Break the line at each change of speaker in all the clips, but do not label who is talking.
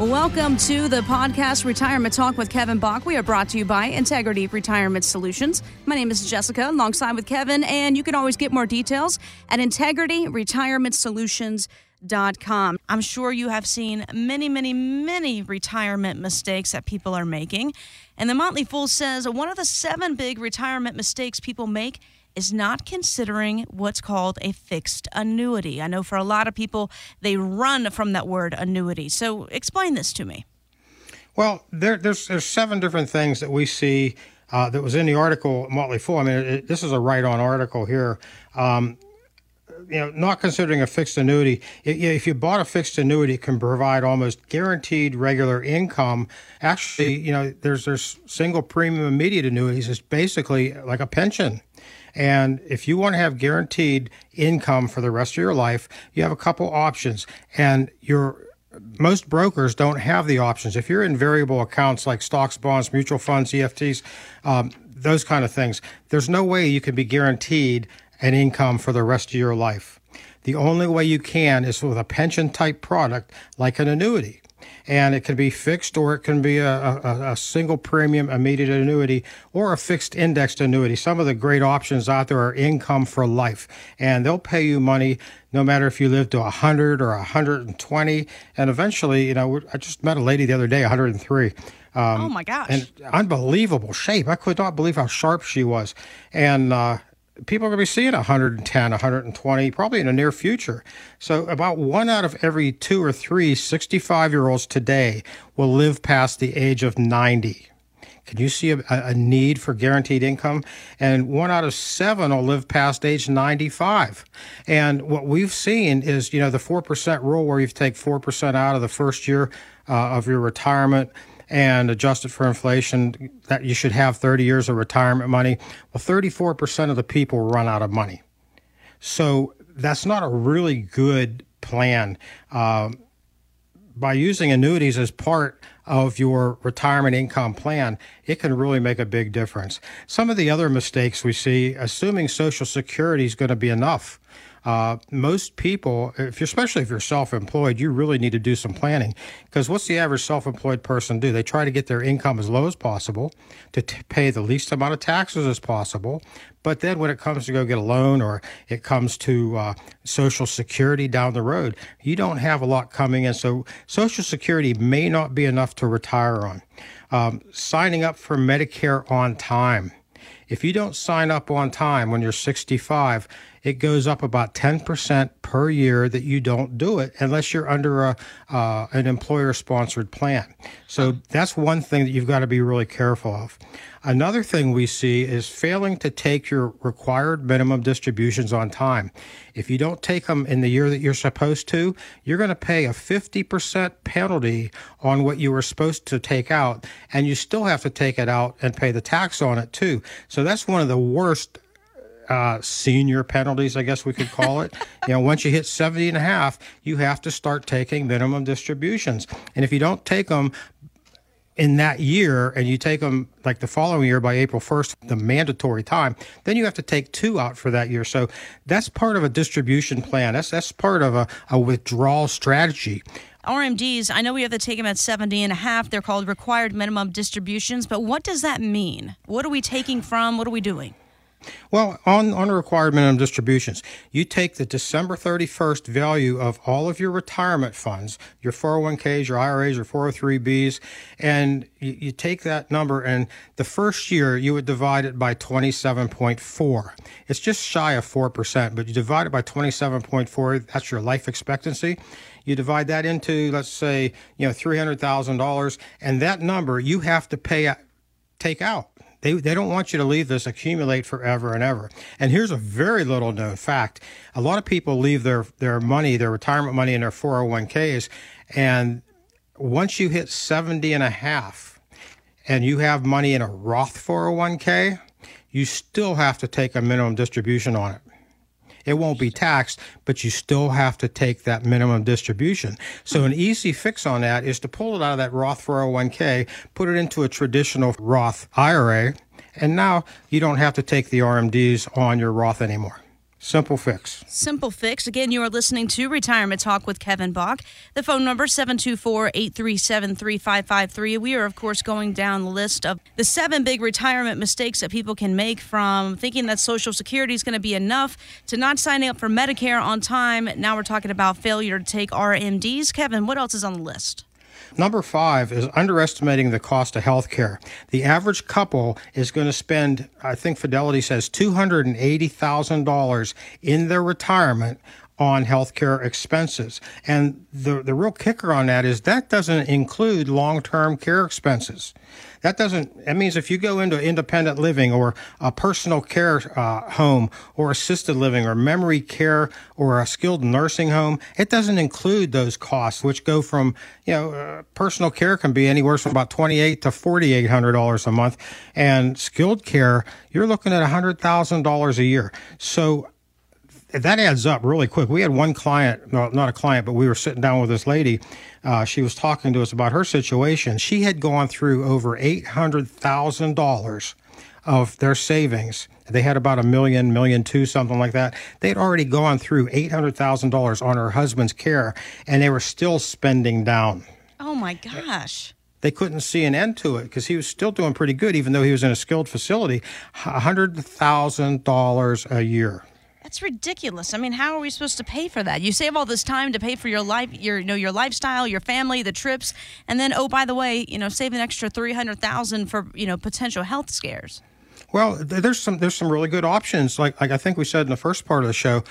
Welcome to the podcast Retirement Talk with Kevin Bach. We are brought to you by Integrity Retirement Solutions. My name is Jessica, alongside with Kevin, and you can always get more details at integrityretirementsolutions.com. I'm sure you have seen many, many, many retirement mistakes that people are making. And the Motley Fool says one of the seven big retirement mistakes people make is not considering what's called a fixed annuity. I know for a lot of people, they run from that word annuity. So explain this to me.
Well, there, there's, there's seven different things that we see uh, that was in the article Motley Fool. I mean, it, this is a right-on article here. Um, you know, not considering a fixed annuity, if you bought a fixed annuity, it can provide almost guaranteed regular income. Actually, you know, there's there's single premium immediate annuities. It's basically like a pension. And if you want to have guaranteed income for the rest of your life, you have a couple options. And your most brokers don't have the options. If you're in variable accounts like stocks, bonds, mutual funds, EFTs, um, those kind of things, there's no way you can be guaranteed an income for the rest of your life. The only way you can is with a pension type product like an annuity and it can be fixed or it can be a, a, a, single premium immediate annuity or a fixed indexed annuity. Some of the great options out there are income for life, and they'll pay you money no matter if you live to 100 or 120. And eventually, you know, I just met a lady the other day, 103.
Um, oh my gosh!
And unbelievable shape. I could not believe how sharp she was, and uh, people are going to be seeing 110, 120, probably in the near future. So, about one out of every two or three 65 year olds today will live past the age of 90. Can you see a, a, need for guaranteed income? And one out of seven will live past age 95. And what we've seen is, you know, the 4% rule where you take 4% out of the first year uh, of your retirement and adjusted for inflation, that you should have 30 years of retirement money. Well, 34% of the people run out of money. So that's not a really good plan. Uh, by using annuities as part of your retirement income plan, it can really make a big difference. Some of the other mistakes we see, assuming Social Security is going to be enough uh, most people, if especially if you're self-employed, you really need to do some planning because what's the average self-employed person do? They try to get their income as low as possible to t- pay the least amount of taxes as possible. But then when it comes to go get a loan or it comes to uh, Social Security down the road, you don't have a lot coming in. So Social Security may not be enough to retire on. Um, signing up for Medicare on time. If you don't sign up on time when you're 65, it goes up about 10% per year that you don't do it unless you're under a, uh, an employer sponsored plan. So that's one thing that you've got to be really careful of. Another thing we see is failing to take your required minimum distributions on time. If you don't take them in the year that you're supposed to, you're going to pay a 50% penalty on what you were supposed to take out, and you still have to take it out and pay the tax on it too. So that's one of the worst uh, senior penalties, I guess we could call it. you know, once you hit 70 and a half, you have to start taking minimum distributions. And if you don't take them in that year and you take them like the following year by April 1st, the mandatory time, then you have to take two out for that year. So that's part of a distribution plan. That's, that's part of a, a withdrawal strategy.
RMDs, I know we have to take them at 70 and a half. They're called required minimum distributions, but what does that mean? What are we taking from? What are we doing?
Well, on, on required minimum distributions, you take the December 31st value of all of your retirement funds, your 401ks, your IRAs, your 403bs, and you, you take that number and the first year you would divide it by 27.4. It's just shy of 4%, but you divide it by 27.4, that's your life expectancy. You divide that into, let's say, you know, $300,000, and that number you have to pay, take out they, they don't want you to leave this accumulate forever and ever. And here's a very little known fact. A lot of people leave their, their money, their retirement money in their 401ks. And once you hit 70 and a half and you have money in a Roth 401k, you still have to take a minimum distribution on it. It won't be taxed, but you still have to take that minimum distribution. So an easy fix on that is to pull it out of that Roth 401k, put it into a traditional Roth IRA, and now you don't have to take the RMDs on your Roth anymore. Simple fix.
Simple fix. Again, you are listening to Retirement Talk with Kevin Bach. The phone number 724-837-3553. We are of course going down the list of the seven big retirement mistakes that people can make from thinking that social security is going to be enough to not signing up for Medicare on time. Now we're talking about failure to take RMDs. Kevin, what else is on the list?
Number five is underestimating the cost of health care. The average couple is going to spend, I think Fidelity says, $280,000 in their retirement on healthcare expenses. And the, the real kicker on that is that doesn't include long term care expenses. That doesn't, that means if you go into independent living or a personal care uh, home or assisted living or memory care or a skilled nursing home, it doesn't include those costs, which go from, you know, uh, personal care can be anywhere from about 28 to $4,800 a month. And skilled care, you're looking at $100,000 a year. So that adds up really quick. We had one client, no, not a client, but we were sitting down with this lady. Uh, she was talking to us about her situation. She had gone through over eight hundred thousand dollars of their savings. They had about a million, million two, something like that. They'd already gone through eight hundred thousand dollars on her husband's care, and they were still spending down.
Oh my gosh
they couldn't see an end to it because he was still doing pretty good, even though he was in a skilled facility. $100,000 a year.
That's ridiculous. I mean, how are we supposed to pay for that? You save all this time to pay for your life, your you know, your lifestyle, your family, the trips, and then oh, by the way, you know, save an extra three hundred thousand for you know potential health scares.
Well, there's some there's some really good options. Like like I think we said in the first part of the show,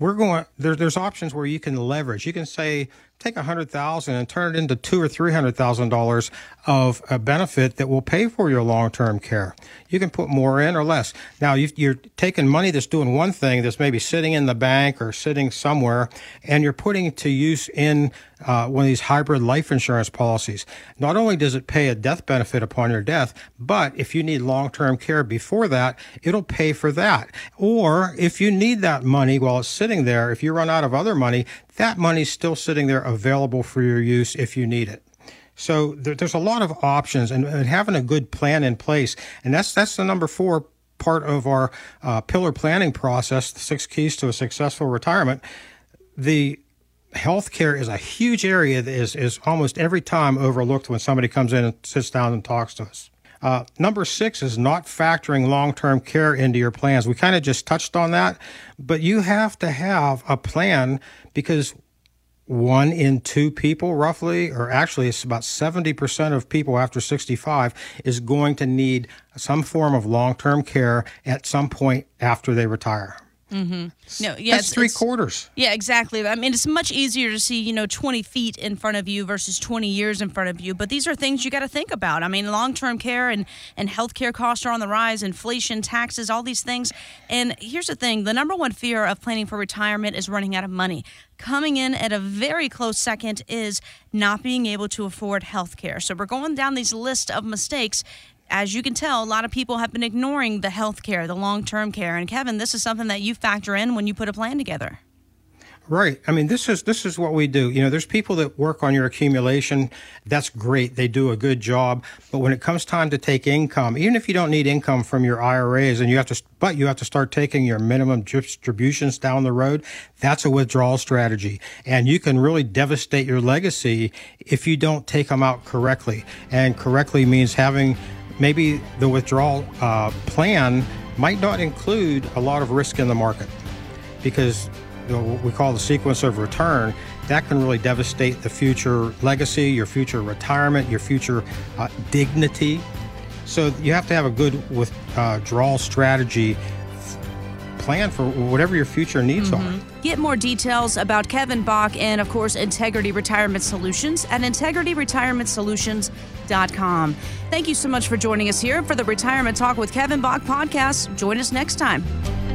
we're going there, there's options where you can leverage. You can say take a hundred thousand and turn it into two or three hundred thousand dollars of a benefit that will pay for your long-term care. You can put more in or less. Now you are taking money that's doing one thing that's maybe sitting in the bank or sitting somewhere, and you're putting to use in uh, one of these hybrid life insurance policies. Not only does it pay a death benefit upon your death, but if you need long-term care before that, it'll pay for that. Or if you need that money while it's sitting there, if you run out of other money, that money's still sitting there available for your use if you need it. So there, there's a lot of options and, and, having a good plan in place. And that's, that's the number four part of our uh, pillar planning process, the six keys to a successful retirement. The healthcare is a huge area that is, is almost every time overlooked when somebody comes in and sits down and talks to us. Uh, number six is not factoring long term care into your plans. We kind of just touched on that, but you have to have a plan because one in two people, roughly, or actually it's about 70% of people after 65, is going to need some form of long term care at some point after they retire.
Mm-hmm.
No, yeah, that's it's, three it's, quarters.
Yeah, exactly. I mean, it's much easier to see, you know, 20 feet in front of you versus 20 years in front of you. But these are things you got to think about. I mean, long-term care and and healthcare costs are on the rise, inflation, taxes, all these things. And here's the thing: the number one fear of planning for retirement is running out of money. Coming in at a very close second is not being able to afford health care. So we're going down these list of mistakes as you can tell, a lot of people have been ignoring the health care, the long term care. And Kevin, this is something that you factor in when you put a plan together.
Right. I mean, this is this is what we do. You know, there's people that work on your accumulation. That's great. They do a good job. But when it comes time to take income, even if you don't need income from your IRAs, and you have to, but you have to start taking your minimum distributions down the road. That's a withdrawal strategy, and you can really devastate your legacy if you don't take them out correctly. And correctly means having maybe the withdrawal uh, plan might not include a lot of risk in the market because you know, what we call the sequence of return that can really devastate the future legacy, your future retirement, your future uh, dignity. So you have to have a good withdrawal uh, strategy plan for whatever your future needs mm-hmm. are.
Get more details about Kevin Bach and, of course, Integrity Retirement Solutions at integrityretirementsolutions.com. Thank you so much for joining us here for the Retirement Talk with Kevin Bach podcast. Join us next time.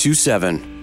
642 27.